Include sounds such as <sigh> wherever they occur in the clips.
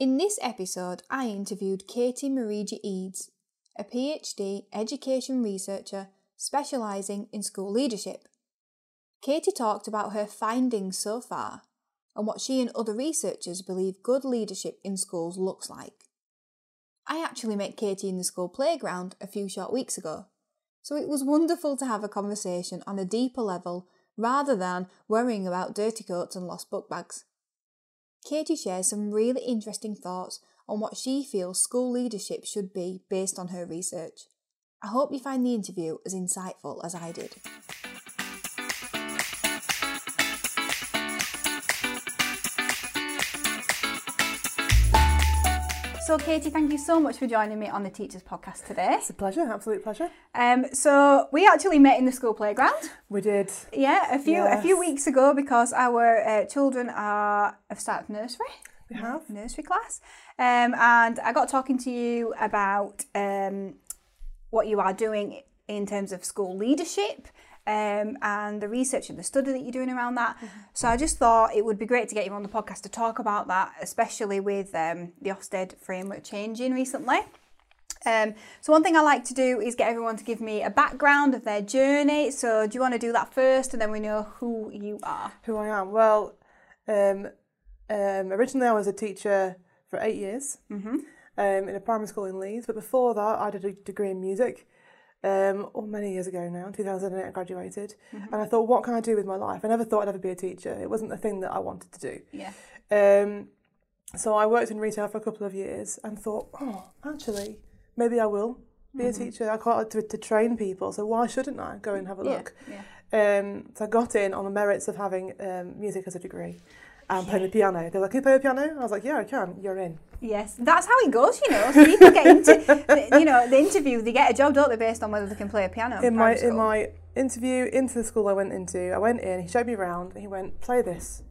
In this episode, I interviewed Katie Marija Eads, a PhD education researcher specialising in school leadership. Katie talked about her findings so far and what she and other researchers believe good leadership in schools looks like. I actually met Katie in the school playground a few short weeks ago, so it was wonderful to have a conversation on a deeper level rather than worrying about dirty coats and lost book bags. Katie shares some really interesting thoughts on what she feels school leadership should be based on her research. I hope you find the interview as insightful as I did. So, Katie, thank you so much for joining me on the Teachers Podcast today. It's a pleasure, absolute pleasure. Um, so we actually met in the school playground. We did. Yeah, a few Yes. a few weeks ago because our uh, children are have started nursery. We have. nursery class, um, and I got talking to you about um, what you are doing in terms of school leadership. Um, and the research and the study that you're doing around that. So I just thought it would be great to get you on the podcast to talk about that, especially with um, the Ofsted framework changing recently. Um, so one thing I like to do is get everyone to give me a background of their journey. So do you want to do that first, and then we know who you are? Who I am? Well, um, um, originally I was a teacher for eight years um, in a primary school in Leeds, but before that I did a degree in music. Um, oh, many years ago now, 2008 I graduated, and I thought, what can I do with my life? I never thought I'd ever be a teacher. It wasn't the thing that I wanted to do. Yeah. Um, so I worked in retail for a couple of years and thought, oh, actually, maybe I will be a teacher. I quite like to, to train people, so why shouldn't I go and have a Yeah, look? yeah. Um, so I got in on the merits of having um, music as a degree and playing the piano. They were like, can you play the piano? I was like, yeah, I can. You're in. Yes, that's how it goes, you know. So people get into, <laughs> you know, the interview, they get a job, don't they, based on whether they can play a piano. In my in my interview into the school I went into, I went in. He showed me around. And he went, play this.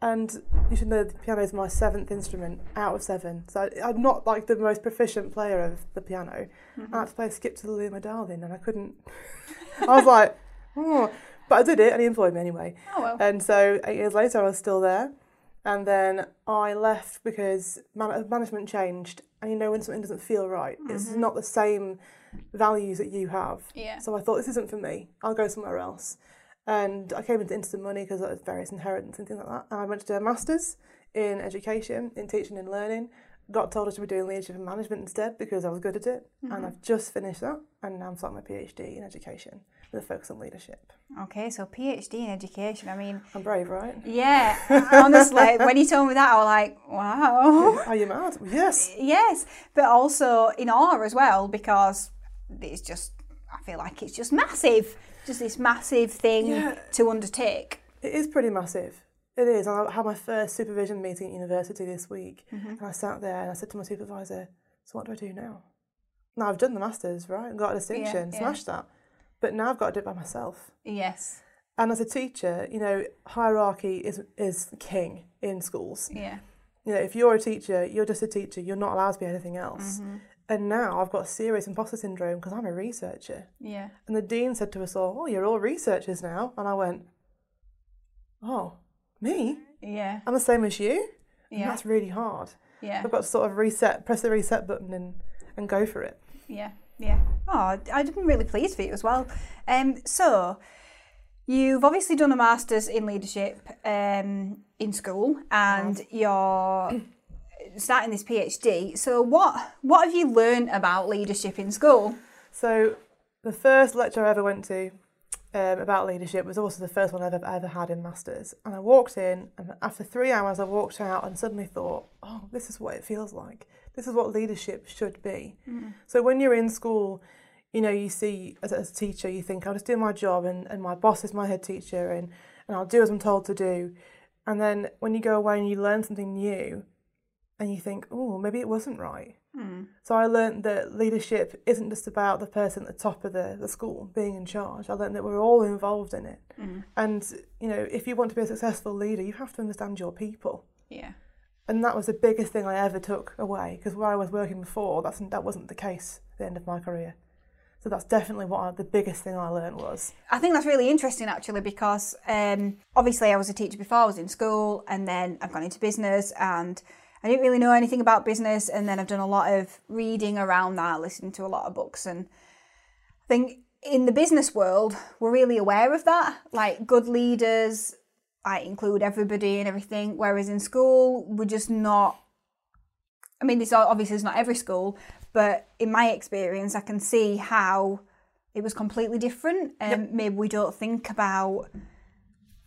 And you should know the piano is my seventh instrument out of seven. So I, I'm not like the most proficient player of the piano. I mm-hmm. had to play Skip to the my darling, and I couldn't. <laughs> I was like, oh. But I did it, and he employed me anyway. Oh well. And so eight years later, I was still there. And then I left because man- management changed. And you know, when something doesn't feel right, it's mm-hmm. not the same values that you have. Yeah. So I thought, this isn't for me. I'll go somewhere else. And I came into instant money because of various inheritance and things like that. And I went to do a master's in education, in teaching and learning. Got told I should be doing leadership and management instead because I was good at it. And mm-hmm. I've just finished that. And now I'm starting my PhD in education with a focus on leadership. Okay, so PhD in education. I mean, I'm brave, right? yeah, <laughs> honestly, when you told me that, I was like, wow. Are you mad? Yes. yes, but also in awe as well because it's just, I feel like it's just massive. Just this massive thing Yeah. to undertake. It is pretty massive. It is. And I had my first supervision meeting at university this week. Mm-hmm. And I sat there and I said to my supervisor, So what do I do now? Now I've done the masters, right? And got a distinction, yeah. smashed that. But now I've got to do it by myself. Yes. And as a teacher, you know, hierarchy is is king in schools. Yeah. You know, if you're a teacher, you're just a teacher. You're not allowed to be anything else. Mm-hmm. And now I've got serious imposter syndrome because I'm a researcher. Yeah. And the dean said to us all, "Oh, you're all researchers now." And I went, "Oh, me? Yeah. I'm the same as you." And Yeah. that's really hard. Yeah. I've got to sort of reset, press the reset button, and and go for it. Yeah, yeah. Oh, I've been really pleased for you as well. Um, so you've obviously done a masters in leadership um, in school, and you're <coughs> starting this PhD. So what what have you learned about leadership in school? So the first lecture I ever went to um, about leadership was also the first one I've ever, ever had in masters. And I walked in, and after three hours, I walked out and suddenly thought, "Oh, this is what it feels like. This is what leadership should be." So when you're in school, you know, you see as, as a teacher, you think, "I'll just do my job, and, and my boss is my head teacher, and and I'll do as I'm told to do." And then when you go away and you learn something new, and you think, oh, maybe it wasn't right. Hmm. So I learned that leadership isn't just about the person at the top of the, the school being in charge. I learned that we're all involved in it. Hmm. And, you know, if you want to be a successful leader, you have to understand your people. Yeah. And that was the biggest thing I ever took away because where I was working before, that's, that wasn't the case at the end of my career. So that's definitely what I, the biggest thing I learned was. I think that's really interesting actually because um, obviously I was a teacher before I was in school and then I've gone into business and I didn't really know anything about business and then I've done a lot of reading around that, listening to a lot of books and I think in the business world we're really aware of that. Like good leaders I include everybody and everything, whereas in school we're just not I mean, this obviously is not every school, but in my experience, I can see how it was completely different. Um, Maybe we don't think about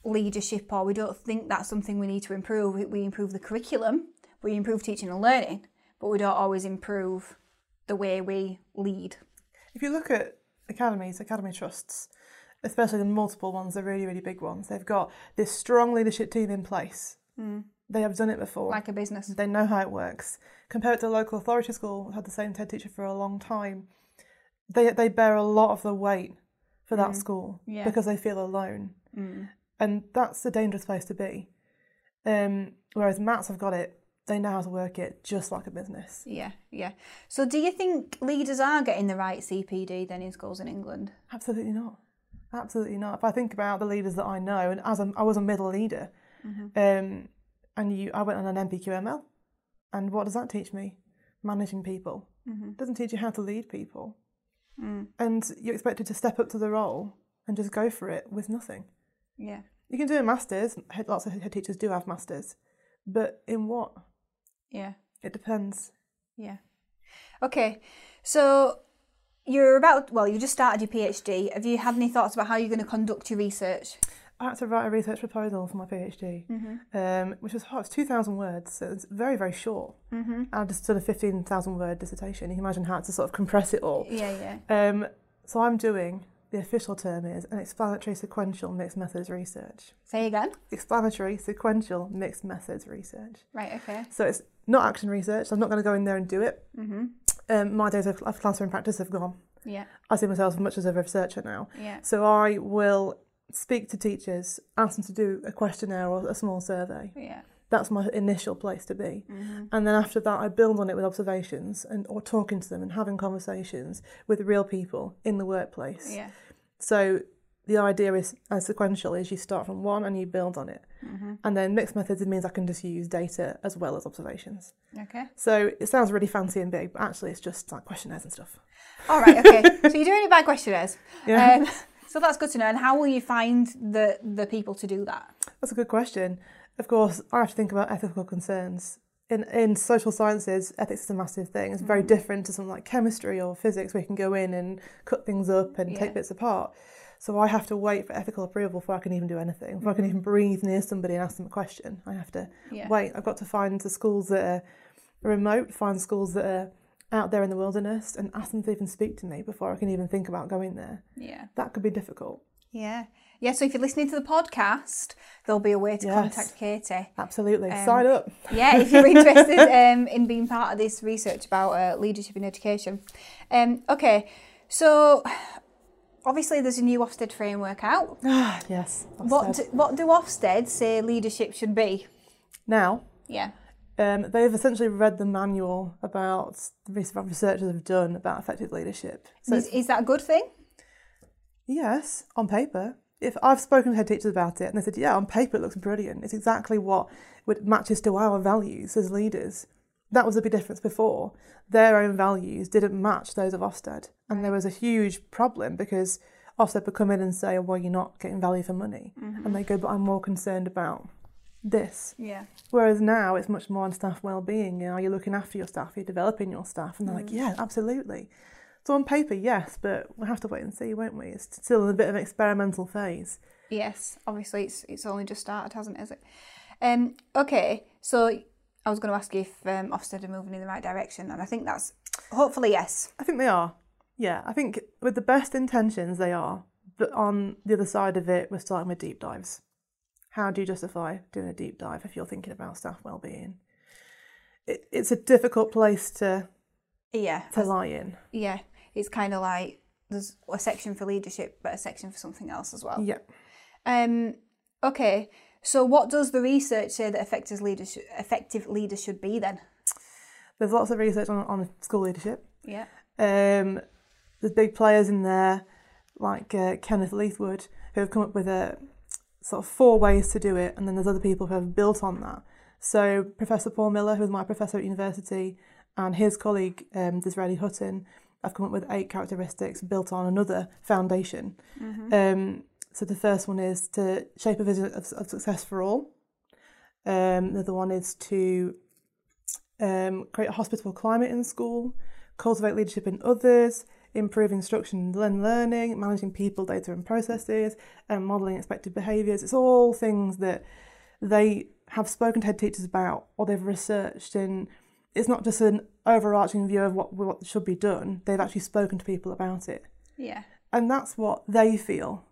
leadership or we don't think that's something we need to improve. We improve the curriculum, we improve teaching and learning, but we don't always improve the way we lead. If you look at academies, academy trusts, especially the multiple ones, the really, really big ones, they've got this strong leadership team in place. Hmm. They have done it before. Like a business. They know how it works. Compared to a local authority school, I've had the same TED teacher for a long time. They they bear a lot of the weight for that hmm. school Yeah. because they feel alone, hmm. and that's a dangerous place to be. Um, whereas MATs have got it; they know how to work it just like a business. Yeah, yeah. So do you think leaders are getting the right CPD then in schools in England? Absolutely not. Absolutely not. If I think about the leaders that I know, and as a, I was a middle leader, mm-hmm. um, and you, I went on an NPQML, and what does that teach me? Managing people. Mm-hmm. It doesn't teach you how to lead people, mm. and you're expected to step up to the role and just go for it with nothing. Yeah. You can do a masters. Lots of head teachers do have masters, but in what? Yeah. It depends. Yeah. Okay. So you're about well, you just started your PhD. Have you had any thoughts about how you're going to conduct your research? I had to write a research proposal for my PhD, um, which was hard. It's 2,000 words, so it's very, very short. Mm-hmm. I just did a 15,000 word dissertation. You can imagine how to sort of compress it all. Yeah, yeah. Um, so I'm doing, the official term is an explanatory sequential mixed methods research. Say again. Explanatory sequential mixed methods research. Right. Okay. So it's not action research. so I'm not going to go in there and do it. Mm-hmm. Um, my days of, of classroom practice have gone. Yeah. I see myself much as a researcher now. Yeah. So I will speak to teachers, ask them to do a questionnaire or a small survey. Yeah. That's my initial place to be. And then after that, I build on it with observations and or talking to them and having conversations with real people in the workplace. Yeah. So the idea is as sequential is you start from one and you build on it. And then mixed methods it means I can just use data as well as observations. Okay. So it sounds really fancy and big, but actually it's just like questionnaires and stuff. All right. Okay. <laughs> so you're doing it by questionnaires. Yeah. Um, so that's good to know. And how will you find the the people to do that? That's a good question. Of course, I have to think about ethical concerns. In, in social sciences, ethics is a massive thing. It's very mm. different to something like chemistry or physics, where you can go in and cut things up and Yeah. take bits apart. So I have to wait for ethical approval before I can even do anything. Before I can mm-hmm. even breathe near somebody and ask them a question, I have to Yeah. wait. I've got to find the schools that are remote, find schools that are out there in the wilderness, and ask them to even speak to me before I can even think about going there. Yeah. That could be difficult. Yeah. Yeah. So if you're listening to the podcast, there'll be a way to Yes. contact Katie. Absolutely. Um, Sign up. Yeah, if you're <laughs> interested um, in being part of this research about uh, leadership in education. Um, okay, so obviously there's a new Ofsted framework out. Ah, <sighs> yes. What do, what do Ofsted say leadership should be? Now, Yeah. Um, they've essentially read the manual about the research researchers have done about effective leadership. So Is, is that a good thing? yes, on paper. If I've spoken to head teachers about it and they said, yeah, on paper it looks brilliant. It's exactly what would matches to our values as leaders. That was a big difference before. Their own values didn't match those of Ofsted. And there was a huge problem because Ofsted would come in and say, well, you're not getting value for money. Mm-hmm. And they go, but I'm more concerned about this. Yeah. Whereas now it's much more on staff well-being. You know, are you're looking after your staff, Are you're developing your staff, and they're like, mm. yeah, absolutely. So on paper, yes, but we'll have to wait and see, won't we? It's still in a bit of an experimental phase. Yes. Obviously, it's it's only just started, hasn't it? Is it? Um, okay. So I was going to ask you if um, Ofsted are moving in the right direction, and I think that's hopefully yes. I think they are. Yeah, I think with the best intentions they are, but on the other side of it, we're starting with deep dives. How do you justify doing a deep dive if you're thinking about staff well-being? it, it's a difficult place to Yeah. to lie in. Yeah. It's kind of like there's a section for leadership, but a section for something else as well. Yeah. Um, okay. So, what does the research say that effective leaders, sh- effective leaders should be then? There's lots of research on, on school leadership. Yeah. Um, there's big players in there like uh, Kenneth Leithwood who have come up with a sort of four ways to do it, and then there's other people who have built on that. So Professor Paul Miller, who was my professor at university, and his colleague um, Disraeli Hutton have come up with eight characteristics built on another foundation. Um, so the first one is to shape a vision of, of success for all. Um, the other one is to um, create a hospitable climate in school, cultivate leadership in others, improve instruction and learning, managing people, data and processes, and modelling expected behaviours. It's all things that they have spoken to head teachers about or they've researched and it's not just an overarching view of what, what should be done, they've actually spoken to people about it. Yeah. And that's what they feel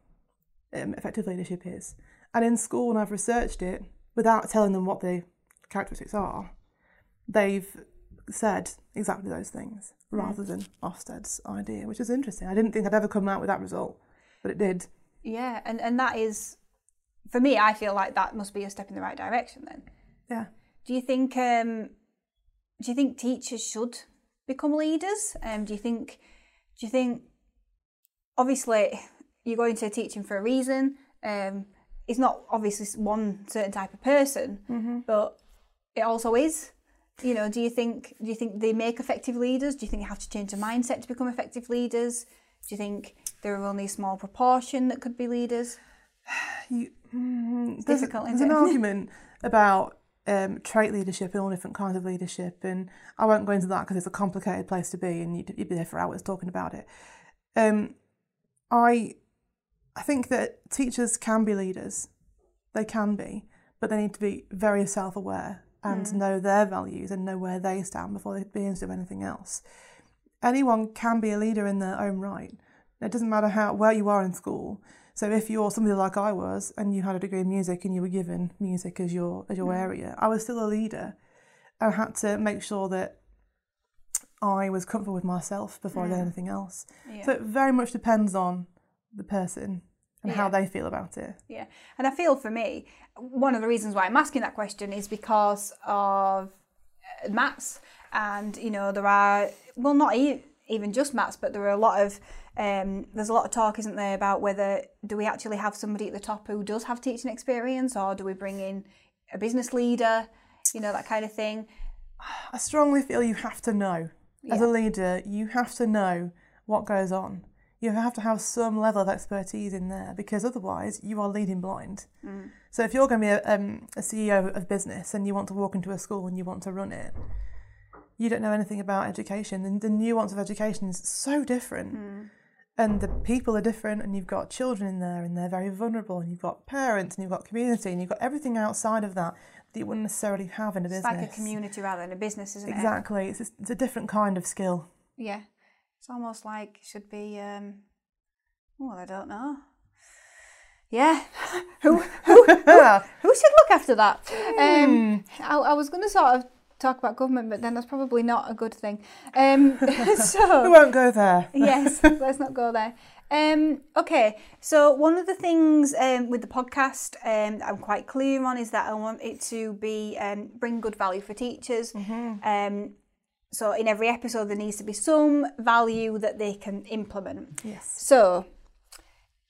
um, effective leadership is. And in school, when I've researched it, without telling them what the characteristics are, they've said exactly those things rather than Ofsted's idea, which is interesting. I didn't think I'd ever come out with that result, but it did. Yeah. And, and that is, for me, I feel like that must be a step in the right direction then. Yeah. Do you think, um, do you think teachers should become leaders? Um, do you think, do you think, obviously, you're going to teaching for a reason. Um, it's not obviously one certain type of person, but it also is. You know, do you think do you think they make effective leaders? Do you think they have to change their mindset to become effective leaders? Do you think there are only a small proportion that could be leaders? <sighs> You, mm, It's there's, difficult, there's an <laughs> argument about um, trait leadership and all different kinds of leadership, and I won't go into that because it's a complicated place to be, and you'd, you'd be there for hours talking about it. Um, I, I think that teachers can be leaders, they can be, but they need to be very self-aware and know their values and know where they stand before they begin to do anything else. Anyone can be a leader in their own right. It doesn't matter how where you are in school. So if you're somebody like I was and you had a degree in music and you were given music as your as your area, I was still a leader. I had to make sure that I was comfortable with myself before I did anything else. Yeah. So it very much depends on the person and how they feel about it. Yeah, and I feel for me, one of the reasons why I'm asking that question is because of uh, maths, and you know there are well not e- even just maths, but there are a lot of um, there's a lot of talk, isn't there, about whether do we actually have somebody at the top who does have teaching experience, or do we bring in a business leader, you know that kind of thing. I strongly feel you have to know. As a leader, you have to know what goes on. You have to have some level of expertise in there because otherwise you are leading blind. So if you're going to be a, um, a CEO of business and you want to walk into a school and you want to run it, you don't know anything about education. And the nuance of education is so different. And the people are different, and you've got children in there, and they're very vulnerable, and you've got parents, and you've got community, and you've got everything outside of that that you wouldn't necessarily have in a It's business. It's like a community rather than a business, isn't it? Exactly. It's, it's a different kind of skill. Yeah, it's almost like it should be. Um, well, I don't know. Yeah, <laughs> who <laughs> who who should look after that? Um, I, I was going to sort of talk about government, but then that's probably not a good thing. Um, <laughs> we won't go there. yes, let's not go there. Um, okay, so one of the things um, with the podcast um, I'm quite clear on is that I want it to be um, bring good value for teachers. Um, so in every episode, there needs to be some value that they can implement. Yes. So,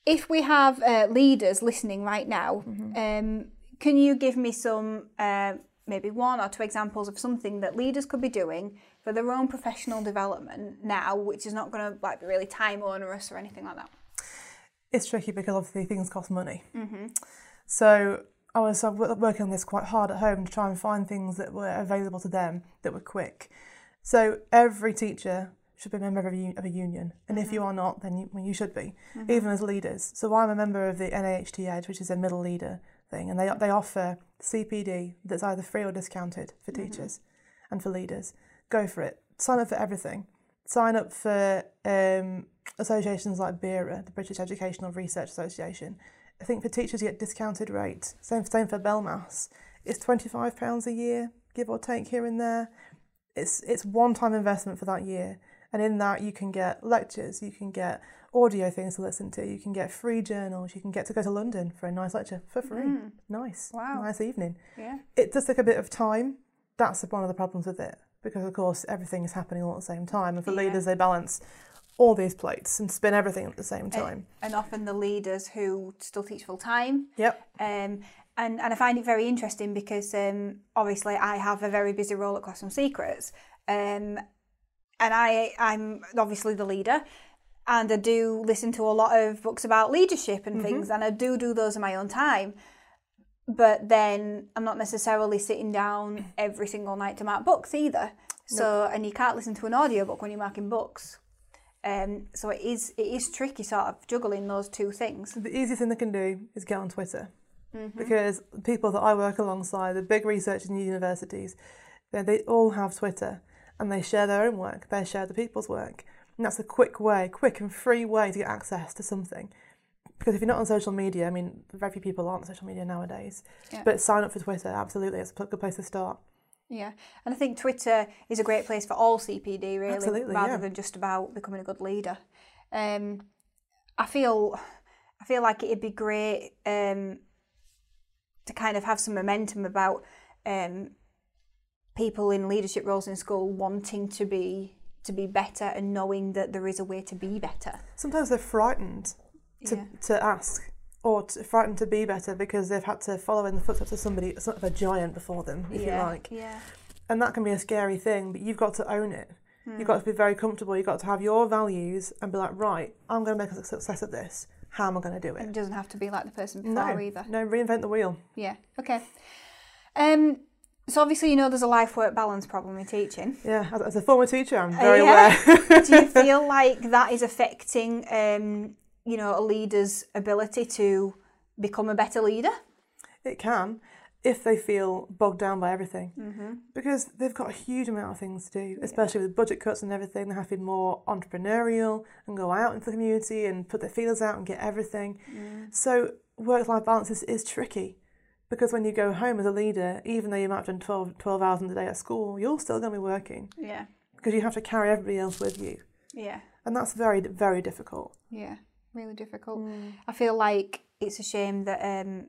if we have uh, leaders listening right now, um, can you give me some, uh, maybe one or two examples of something that leaders could be doing for their own professional development now, which is not going to like be really time onerous or anything like that? It's tricky because obviously things cost money. Mm-hmm. So I was working on this quite hard at home to try and find things that were available to them that were quick. So every teacher should be a member of a, un- of a union, and if you mm-hmm. are not, then you, well, you should be, mm-hmm. even as leaders. So I'm a member of the NAHT Edge, which is a middle leader thing, and they they offer CPD that's either free or discounted for teachers and for leaders. Go for it. Sign up for everything. Sign up for um, associations like BERA, the British Educational Research Association. I think for teachers you get discounted rates. Same same for BELMAS. It's twenty five pounds a year give or take here and there. It's it's one time investment for that year, and in that you can get lectures, you can get audio things to listen to, you can get free journals, you can get to go to London for a nice lecture for free. Mm. Nice, Wow. nice evening. Yeah. It does take a bit of time. That's one of the problems with it because, of course, everything is happening all at the same time, and for Yeah. leaders, they balance all these plates and spin everything at the same time. And often the leaders who still teach full time. Yep. Um, and, and I find it very interesting because um, obviously I have a very busy role at Classroom Secrets. Um, and I, I'm obviously the leader. And I do listen to a lot of books about leadership and things, and I do do those in my own time. But then I'm not necessarily sitting down every single night to mark books either. So, and you can't listen to an audiobook when you're marking books. Um, so it is it is tricky sort of juggling those two things. The easiest thing they can do is get on Twitter Mm-hmm. because people that I work alongside, the big researchers in universities, they, they all have Twitter and they share their own work, they share the people's work. And that's a quick way, quick and free way to get access to something. Because if you're not on social media, I mean, very few people aren't on social media nowadays. Yeah. But sign up for Twitter, absolutely, it's a good place to start. Yeah, and I think Twitter is a great place for all CPD really, Absolutely, rather yeah. than just about becoming a good leader. Um, I feel, I feel like it'd be great um, to kind of have some momentum about um, people in leadership roles in school wanting to be to be better and knowing that there is a way to be better. Sometimes they're frightened to, Yeah. to ask or to, frightened to be better because they've had to follow in the footsteps of somebody, sort of a giant before them, if yeah, you like. yeah, And that can be a scary thing, but you've got to own it. Hmm. You've got to be very comfortable. You've got to have your values and be like, right, I'm going to make a success of this. How am I going to do it it? doesn't have to be like the person before No, either. no, reinvent the wheel. Yeah, okay. Um, so obviously you know there's a life work balance problem in teaching. Yeah, as, a former teacher, I'm very Uh, yeah. aware. Do you <laughs> feel like that is affecting, um, you know, a leader's ability to become a better leader? it can, if they feel bogged down by everything, Mm-hmm. because they've got a huge amount of things to do, especially with budget cuts and everything. They have to be more entrepreneurial and go out into the community and put their feelers out and get everything. Mm. So work-life balance is, is tricky. Because when you go home as a leader, even though you might have done 12, 12 hours in the day at school, you're still going to be working Yeah, because you have to carry everybody else with you. yeah, And that's very, very difficult. yeah. Really difficult. I feel like it's a shame that, um,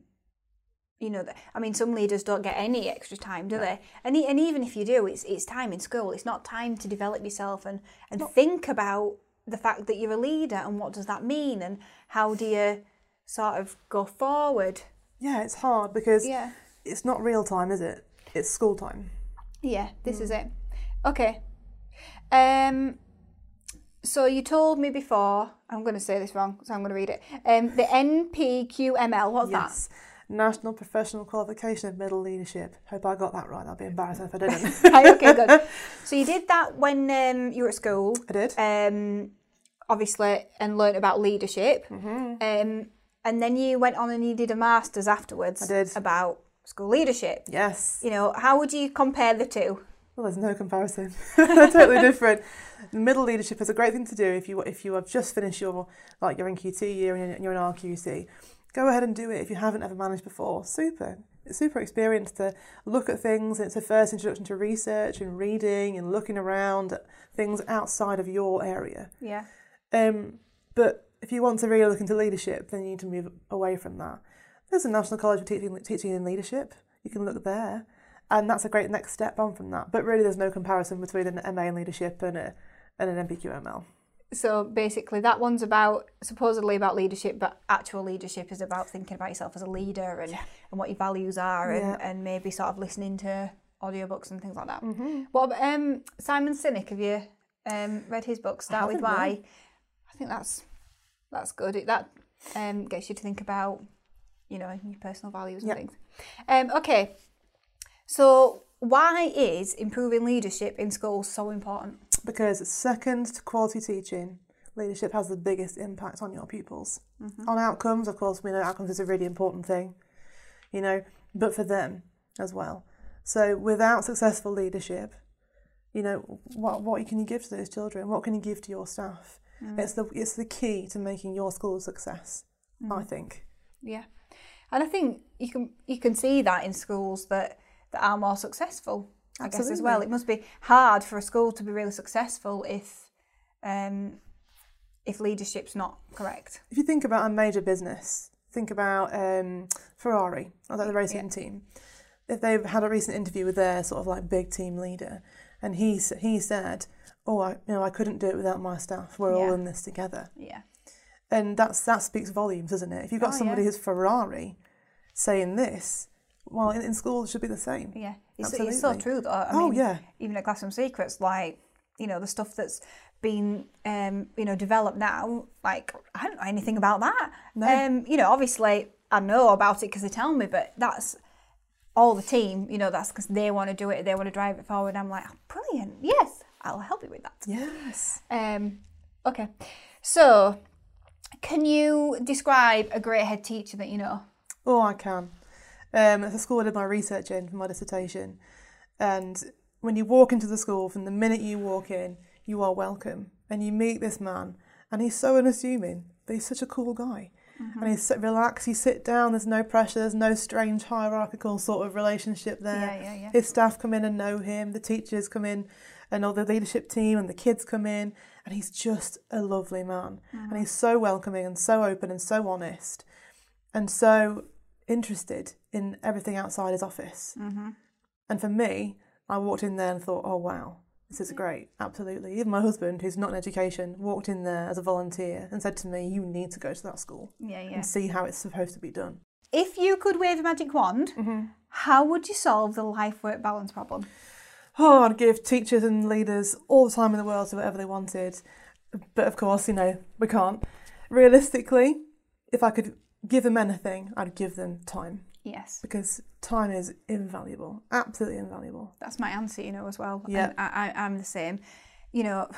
you know, that, I mean, some leaders don't get any extra time, do they? And, and even if you do, it's it's time in school. It's not time to develop yourself and and think about the fact that you're a leader and what does that mean and how do you sort of go forward. Yeah, it's hard because Yeah. it's not real time, is it? It's school time. Yeah, this is it. Okay. Um so you told me before, I'm going to say this wrong, so I'm going to read it. Um the NPQML, what's Yes. National Professional Qualification of Middle Leadership. Hope I got that right. That'd be embarrassed if I didn't. <laughs> Right, okay, good. <laughs> So you did that when um you were at school. I did. Um obviously and learnt about leadership. Mm-hmm. Um and then you went on and you did a masters afterwards I did. about school leadership. yes. You know, how would you compare the two? Well, there's no comparison. They're <laughs> totally different. Middle leadership is a great thing to do if you if you have just finished your like your NQT year and you're in RQT. Go ahead and do it if you haven't ever managed before. Super. It's super experience to look at things. It's a first introduction to research and reading and looking around at things outside of your area. Yeah. Um, but if you want to really look into leadership, then you need to move away from that. There's a National College for Teaching, Teaching in Leadership. You can look there. And that's a great next step on from that. But really, there's no comparison between an MA in leadership and, a, and an NPQML. So basically, that one's about supposedly about leadership, but actual leadership is about thinking about yourself as a leader and, and what your values are, and, Yeah. and maybe sort of listening to audiobooks and things like that. Mm-hmm. What about um, Simon Sinek? Have you um, read his book? Start with. Why. I think that's that's good. It, that um, gets you to think about you know your personal values and Yeah. things. Um, okay, so why is improving leadership in schools so important? Because second to quality teaching, leadership has the biggest impact on your pupils. On outcomes, of course, we know outcomes is a really important thing, you know, but for them as well. So without successful leadership, you know, what what can you give to those children? What can you give to your staff? It's the it's the key to making your school a success, I think. Yeah, and I think you can you can see that in schools that that are more successful. I guess as well. It must be hard for a school to be really successful if um, if leadership's not correct. If you think about a major business, think about um, Ferrari, or like the racing team. If they've had a recent interview with their sort of like big team leader, and he he said, "Oh, I, you know, I couldn't do it without my staff. We're all in this together." Yeah. And that's that speaks volumes, doesn't it? If you've got Oh, somebody yeah. who's Ferrari saying this, well, in, in school it should be the same. Yeah. It's, it's so true though. I oh mean, yeah, even at Classroom Secrets, like, you know, the stuff that's been, um, you know, developed now, like, I don't know anything about that. No. Um, you know, obviously I know about it because they tell me, but that's all the team, you know, that's because they want to do it, they want to drive it forward. I'm like, oh, brilliant. Yes, I'll help you with that. yes. Um, okay. So, can you describe a great head teacher that you know? Oh, I can. Um, at the school I did my research in for my dissertation, and when you walk into the school, from the minute you walk in, you are welcome, and you meet this man, and he's so unassuming, but he's such a cool guy, and he's so relaxed. You sit down. There's no pressure. There's no strange hierarchical sort of relationship there. Yeah, yeah, yeah. His staff come in and know him. The teachers come in, and all the leadership team and the kids come in, and he's just a lovely man, and mm. he's so welcoming and so open and so honest, and so interested in everything outside his office. Mm-hmm. And for me, I walked in there and thought, oh wow, this is mm-hmm. great. Absolutely. Even my husband, who's not in education, walked in there as a volunteer and said to me, you need to go to that school Yeah, yeah. and see how it's supposed to be done. If you could wave a magic wand, mm-hmm. how would you solve the life work balance problem? Oh, I'd give teachers and leaders all the time in the world to whatever they wanted. But of course, you know, we can't. Realistically, if I could give them anything, I'd give them time Yes, because time is invaluable, absolutely invaluable. that's my answer, you know, as well. Yeah. I, I, I'm the same. You know,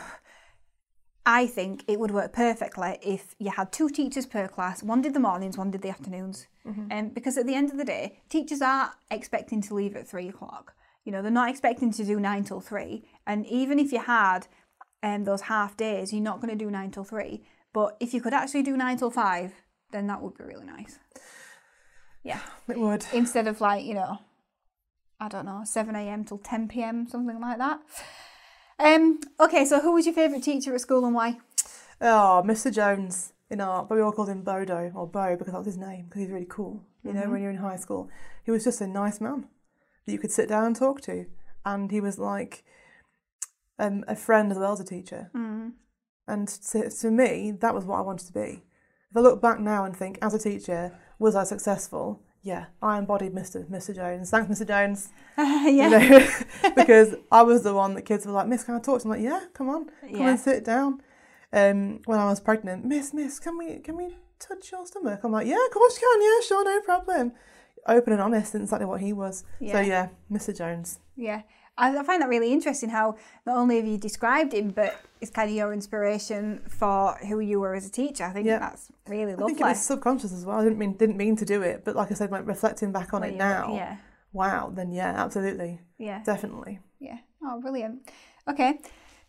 <sighs> I think it would work perfectly if you had two teachers per class. One did the mornings, one did the afternoons. Um, because at the end of the day, teachers are expecting to leave at three o'clock. You know, they're not expecting to do nine till three. And even if you had um, those half days, you're not going to do nine till three. But if you could actually do nine till five, then that would be really nice. Yeah. <sighs> It would. Instead of like, you know, I don't know, 7 a.m. till 10 p.m., something like that. Um, okay, so who was your favourite teacher at school and why? Oh, Mr. Jones in art, but we all called him Bodo or Bo because that was his name because he's really cool. You know, when you're in high school, he was just a nice man that you could sit down and talk to, and he was like um, a friend as well as a teacher. Mm. And to, to me, that was what I wanted to be. If I look back now and think, as a teacher, was I successful? Yeah, I embodied Mr. Mr. Jones. Thanks, Mr. Jones. <laughs> yeah. You know, <laughs> because I was the one that kids were like, Miss, can I talk to? I'm like, yeah, come on, come Yeah. and sit down. Um, when I was pregnant, Miss, Miss, can we can we touch your stomach? I'm like, yeah, of course you can. Yeah, sure, no problem. Open and honest, and exactly what he was. Yeah. So yeah, Mr. Jones. Yeah. I, I find that really interesting how not only have you described him, but it's kind of your inspiration for who you were as a teacher. I think Yeah. that's really I lovely. think it was subconscious as well. I didn't mean didn't mean to do it, but like I said, like reflecting back on When it now, Yeah. wow, then yeah, absolutely, Yeah. definitely. Yeah. Oh, brilliant. Okay.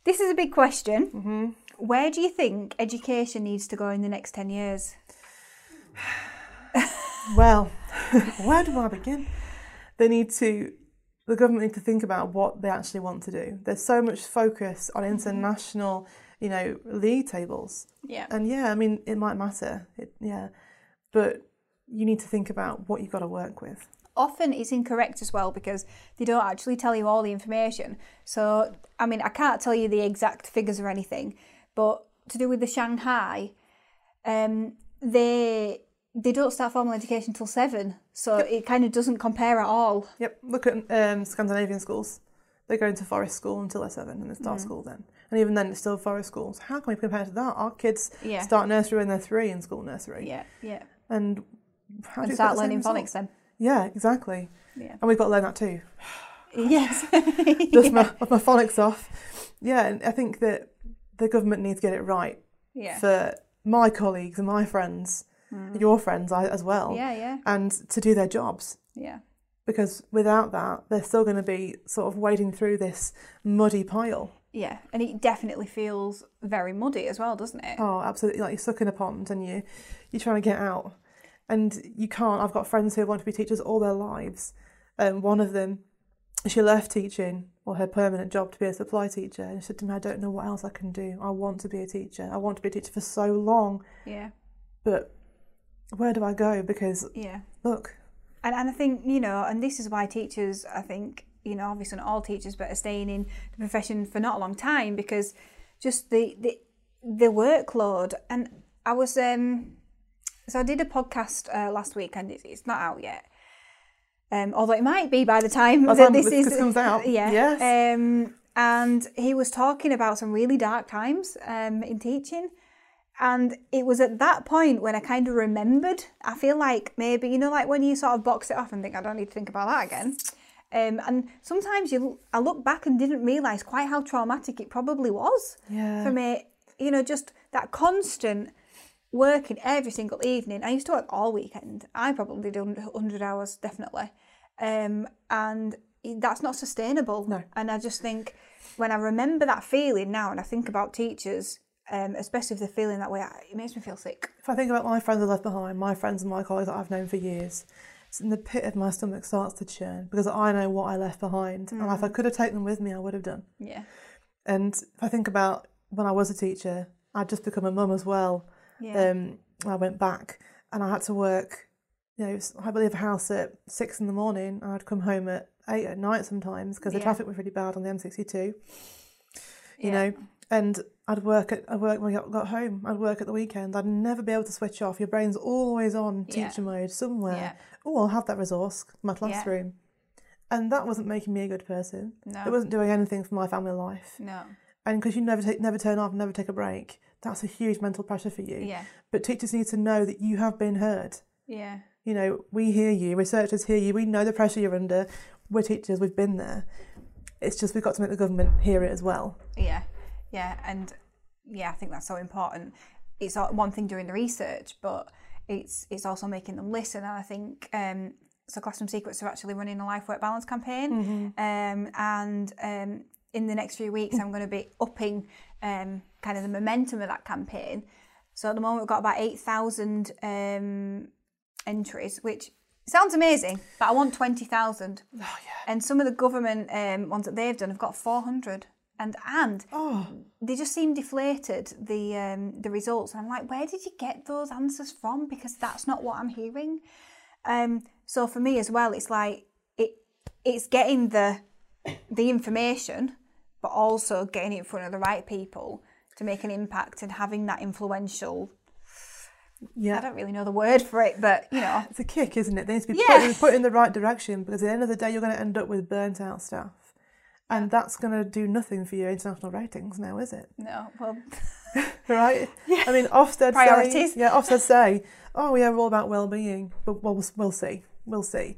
This is a big question. hmm Where do you think education needs to go in the next 10 years? <sighs> Well, <laughs> where do I begin? They need to, the government need to think about what they actually want to do. There's so much focus on international, you know, league tables. Yeah. And yeah, I mean, it might matter. It, yeah. But you need to think about what you've got to work with. often it's incorrect as well because they don't actually tell you all the information. So, I mean, I can't tell you the exact figures or anything, but to do with the Shanghai, um, they they don't start formal education until seven, so it kind of doesn't compare at all. Yep. Look at um, Scandinavian schools. They go into forest school until they're seven and they start Mm. school then. And even then, it's still forest schools. How can we compare to that? Our kids Yeah, start nursery when they're three in school nursery. yeah, yeah. And how do you start expect the learning phonics then. Yeah, exactly. Yeah. And we've got to learn that too. <sighs> Yes. <sighs> Dust my, my phonics off. Yeah, and I think that the government needs to get it right yeah. for my colleagues and my friends, Mm. your friends as well, Yeah, yeah, and to do their jobs. yeah. Because without that, they're still going to be sort of wading through this muddy pile. Yeah, and it definitely feels very muddy as well, doesn't it? Oh, absolutely! Like you're stuck in a pond and you you're trying to get out, and you can't. I've got friends who want to be teachers all their lives. Um, one of them she left teaching or her permanent job to be a supply teacher, and she said to me, "I don't know what else I can do. I want to be a teacher. I want to be a teacher for so long, Yeah. but where do I go? Because Yeah. look, And, and I think, you know, and this is why teachers, I think, you know, obviously not all teachers, but are staying in the profession for not a long time because just the the, the workload. And I was, um, so I did a podcast uh, last week and it's, it's not out yet. Um, although it might be by the time that this this is comes out, <laughs> Yeah. yes. Um, and he was talking about some really dark times um, in teaching. And it was at that point when I kind of remembered. I feel like maybe, you know, like when you sort of box it off and think, I don't need to think about that again. Um, and sometimes you, I look back and didn't realise quite how traumatic it probably was yeah, for me. You know, just that constant working every single evening. I used to work all weekend. I probably did 100 hours, definitely. Um, and that's not sustainable. No. And I just think when I remember that feeling now and I think about teachers, um, especially if they're feeling that way, it makes me feel sick. if I think about my friends I left behind, my friends and my colleagues that I've known for years, it's in the pit of my stomach starts to churn because I know what I left behind, and if I Mm. could have taken them with me, I would have done. Yeah. And if I think about when I was a teacher, I'd just become a mum as well. Yeah. Um, I went back and I had to work. You know, I believe a house at six in the morning, and I'd come home at eight at night sometimes because the Yeah. traffic was really bad on the M62. You Yeah. know, and I'd work at I work when I got, got home. I'd work at the weekend. I'd never be able to switch off. Your brain's always on Yeah. teacher mode somewhere. Yeah. Oh, I'll have that resource my classroom, and that wasn't making me a good person. No. It wasn't doing anything for my family life. No. And because you never take, never turn off, never take a break, that's a huge mental pressure for you. Yeah. But teachers need to know that you have been heard. Yeah. You know, we hear you, researchers hear you, we know the pressure you're under. We're teachers, we've been there. It's just we've got to make the government hear it as well. Yeah, yeah, and yeah, I think that's so important. It's one thing doing the research, but it's it's also making them listen. And I think um, so. Classroom Secrets are actually running a life work balance campaign, um, and um, in the next few weeks, I'm going to be upping um, kind of the momentum of that campaign. So at the moment, we've got about eight thousand um, entries, which sounds amazing, but I want twenty thousand. Oh, yeah. And some of the government um, ones that they've done have got 400. And and Oh, they just seem deflated the um, the results. And I'm like, where did you get those answers from? Because that's not what I'm hearing. Um, so for me as well, it's like it it's getting the the information, but also getting it in front of the right people to make an impact and having that influential. yeah. I don't really know the word for it, but you know, It's a kick, isn't it? They need to be Yeah. put, in, put in the right direction because at the end of the day, you're going to end up with burnt out staff. And that's going to do nothing for your international ratings now, is it? no, well, <laughs> right? <laughs> Yeah. I mean, Ofsted Priorities. say, yeah, Ofsted say, oh, yeah, we're all about well-being, but well, we'll, we'll see, we'll see.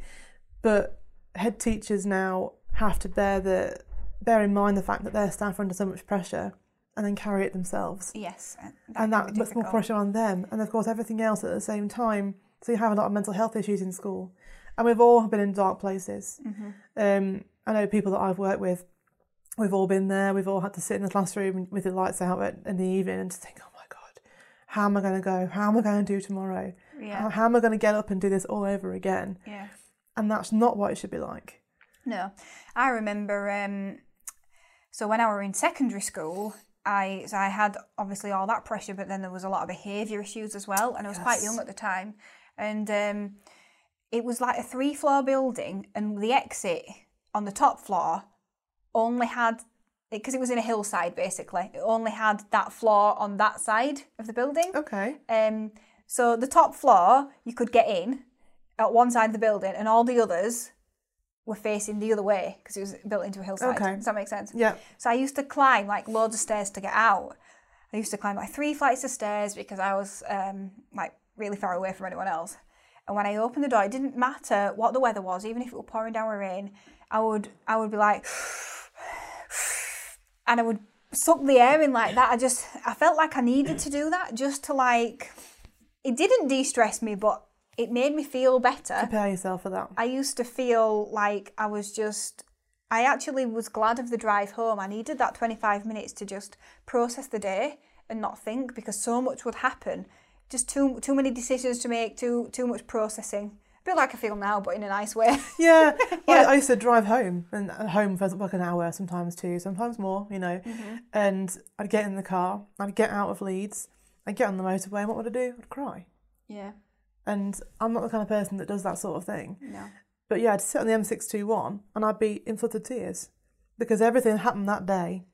But head teachers now have to bear the bear in mind the fact that their staff are under so much pressure, and then carry it themselves, yes, that and that puts more pressure on them, and of course everything else at the same time. So you have a lot of mental health issues in school, and we've all been in dark places. Mm-hmm. Um, I know people that I've worked with, we've all been there. We've all had to sit in the classroom with the lights out at, in the evening and just think, oh my God, how am I going to go? How am I going to do tomorrow? How, Yeah, how am I going to get up and do this all over again? yeah. And that's not what it should be like. No, I remember. Um, so when I were in secondary school, I so I had obviously all that pressure, but then there was a lot of behaviour issues as well, and I was quite young at the time, and um, it was like a three-floor building, and the exit on the top floor only had because it was in a hillside basically. It only had that floor on that side of the building. Okay. Um, so the top floor you could get in at one side of the building, and all the others were facing the other way because it was built into a hillside. Okay. Does that make sense? Yeah. So I used to climb like loads of stairs to get out. I used to climb like three flights of stairs because I was um, like really far away from anyone else. And when I opened the door, it didn't matter what the weather was, even if it were pouring down with rain. I would I would be like, <sighs> and I would suck the air in like that. I just I felt like I needed to do that just to like. It didn't de-stress me, but it made me feel better. Prepare yourself for that. I used to feel like I was just. I actually was glad of the drive home. I needed that 25 minutes to just process the day and not think because so much would happen. Just too too many decisions to make, too too much processing, A bit like I feel now, but in a nice way. <laughs> Yeah, <laughs> Yeah. I, I used to drive home and home for like an hour, sometimes two, sometimes more, you know. Mm-hmm. And I'd get in the car, I'd get out of Leeds, I'd get on the motorway, and what would I do? I'd cry. Yeah. And I'm not the kind of person that does that sort of thing. No. But yeah, I'd sit on the M621 and I'd be in floods of tears because everything happened that day.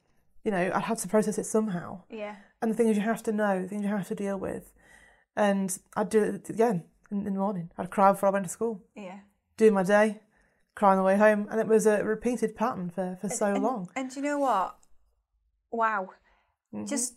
You know, I'd have to process it somehow. Yeah. And the things you have to know, the things you have to deal with. And I'd do it again in, in the morning. I'd cry before I went to school, Yeah. do my day, cry on the way home. And it was a repeated pattern for, for so and, long. And do you know what? Wow. Mhm. Just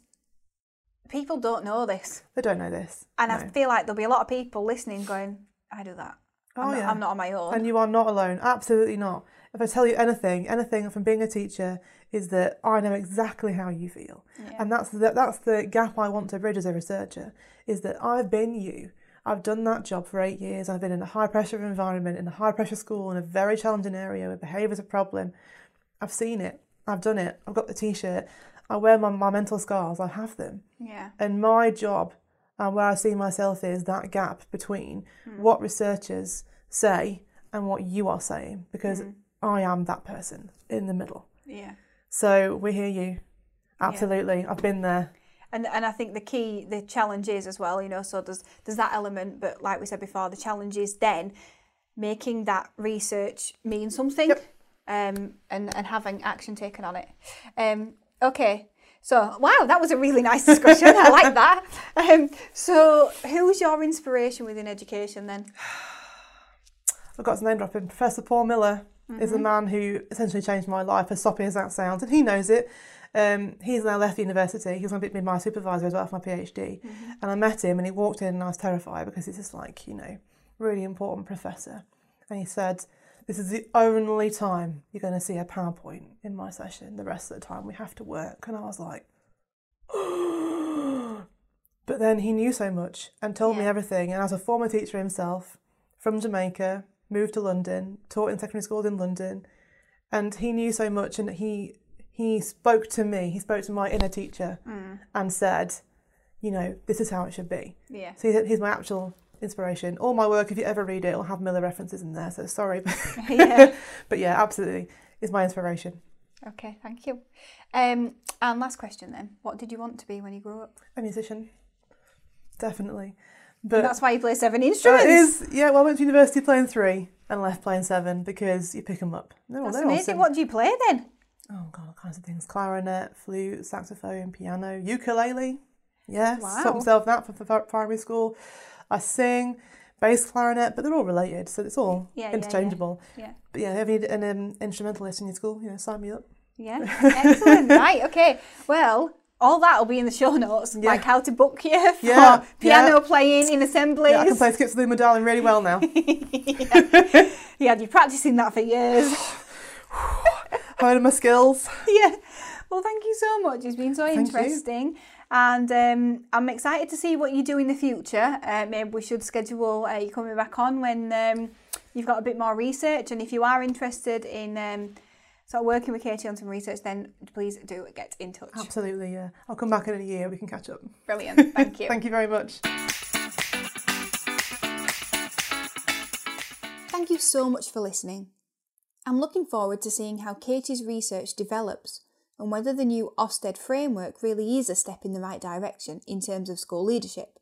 people don't know this. They don't know this. And I feel like there'll be a lot of people listening going, I do that. I'm, Oh, not, yeah. I'm not on my own. And you are not alone. Absolutely not. If I tell you anything, anything from being a teacher is that I know exactly how you feel. Yeah. And that's the, that's the gap I want to bridge as a researcher is that I've been you. I've done that job for eight years. I've been in a high pressure environment, in a high pressure school, in a very challenging area where behaviour is a problem. I've seen it. I've done it. I've got the t shirt. I wear my, my mental scars. I have them. yeah. And my job and where I see myself is that gap between hmm. what researchers say and what you are saying because hmm. I am that person in the middle. Yeah. So we hear you. Absolutely. I've been there. And and I think the key, the challenge is as well, you know, so there's there's that element, but like we said before, the challenge is then making that research mean something Yep. um, and, and having action taken on it. Um, okay. So, wow, that was a really nice discussion. I like <laughs> that. Um, so, who's your inspiration within education then? <sighs> I've got to name drop him. Professor Paul Miller is a man who essentially changed my life, as soppy as that sounds, and he knows it. Um, he's now left university. He's going to be my supervisor as well for my PhD. And I met him, and he walked in, and I was terrified because he's just like, you know, really important professor. And he said, This is the only time you're going to see a PowerPoint in my session. The rest of the time we have to work. And I was like, <gasps> But then he knew so much and told me everything. And as a former teacher himself from Jamaica, moved to London, taught in secondary schools in London, and he knew so much. And he he spoke to me. He spoke to my inner teacher and said, you know, this is how it should be. Yeah. So he's, he's my actual inspiration. All my work, if you ever read it, will have Miller references in there. So sorry, but <laughs> yeah. but yeah, absolutely, is my inspiration. Okay, thank you. Um, and last question then. What did you want to be when you grew up? A musician, definitely. And But that's why you play seven instruments. is, yeah. Well, I went to university playing three and left playing seven because you pick them up. They're That's amazing. awesome. What do you play then? Oh god, all kinds of things: clarinet, flute, saxophone, piano, ukulele. Yes, Wow. taught myself that for, for primary school. I sing, bass clarinet, but they're all related, so it's all Yeah, yeah, interchangeable. Yeah. But yeah, have you need an um, instrumentalist in your school? You know, sign me up. Yeah. <laughs> Excellent. right. Okay. Well, all that will be in the show notes, Yeah. like how to book you <laughs> for Yeah, piano yeah. playing in assemblies. Yeah, I can play Skips with my darling really well now. <laughs> yeah, you're practicing that for years. <sighs> Honing my skills. <laughs> yeah. Well, thank you so much. It's been so Thank you. interesting. And um, I'm excited to see what you do in the future. Uh, maybe we should schedule uh, you coming back on when um, you've got a bit more research. And if you are interested in um, sort of working with Katie on some research, then please do get in touch. Absolutely, yeah. I'll come back in a year. We can catch up. Brilliant. Thank you. <laughs> Thank you very much. Thank you so much for listening. I'm looking forward to seeing how Katie's research develops and whether the new Ofsted framework really is a step in the right direction in terms of school leadership.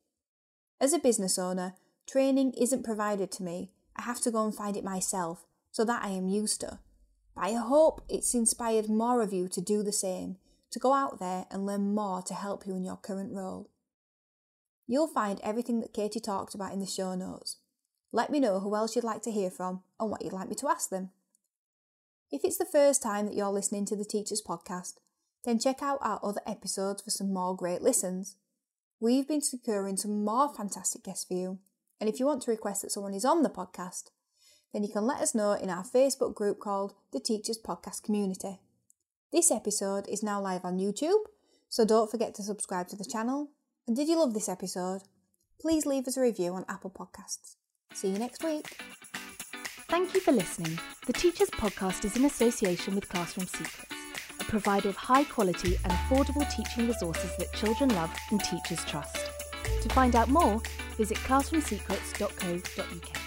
As a business owner, training isn't provided to me. I have to go and find it myself, so that I am used to. I hope it's inspired more of you to do the same, to go out there and learn more to help you in your current role. You'll find everything that Katie talked about in the show notes. Let me know who else you'd like to hear from and what you'd like me to ask them. If it's the first time that you're listening to the Teachers Podcast, then check out our other episodes for some more great listens. We've been securing some more fantastic guests for you, and if you want to request that someone is on the podcast, then you can let us know in our Facebook group called the Teachers Podcast Community. This episode is now live on YouTube, so don't forget to subscribe to the channel. And did you love this episode? Please leave us a review on Apple Podcasts. See you next week. Thank you for listening. The Teachers Podcast is in association with Classroom Secrets, a provider of high quality and affordable teaching resources that children love and teachers trust. To find out more, visit classroomsecrets.co.uk.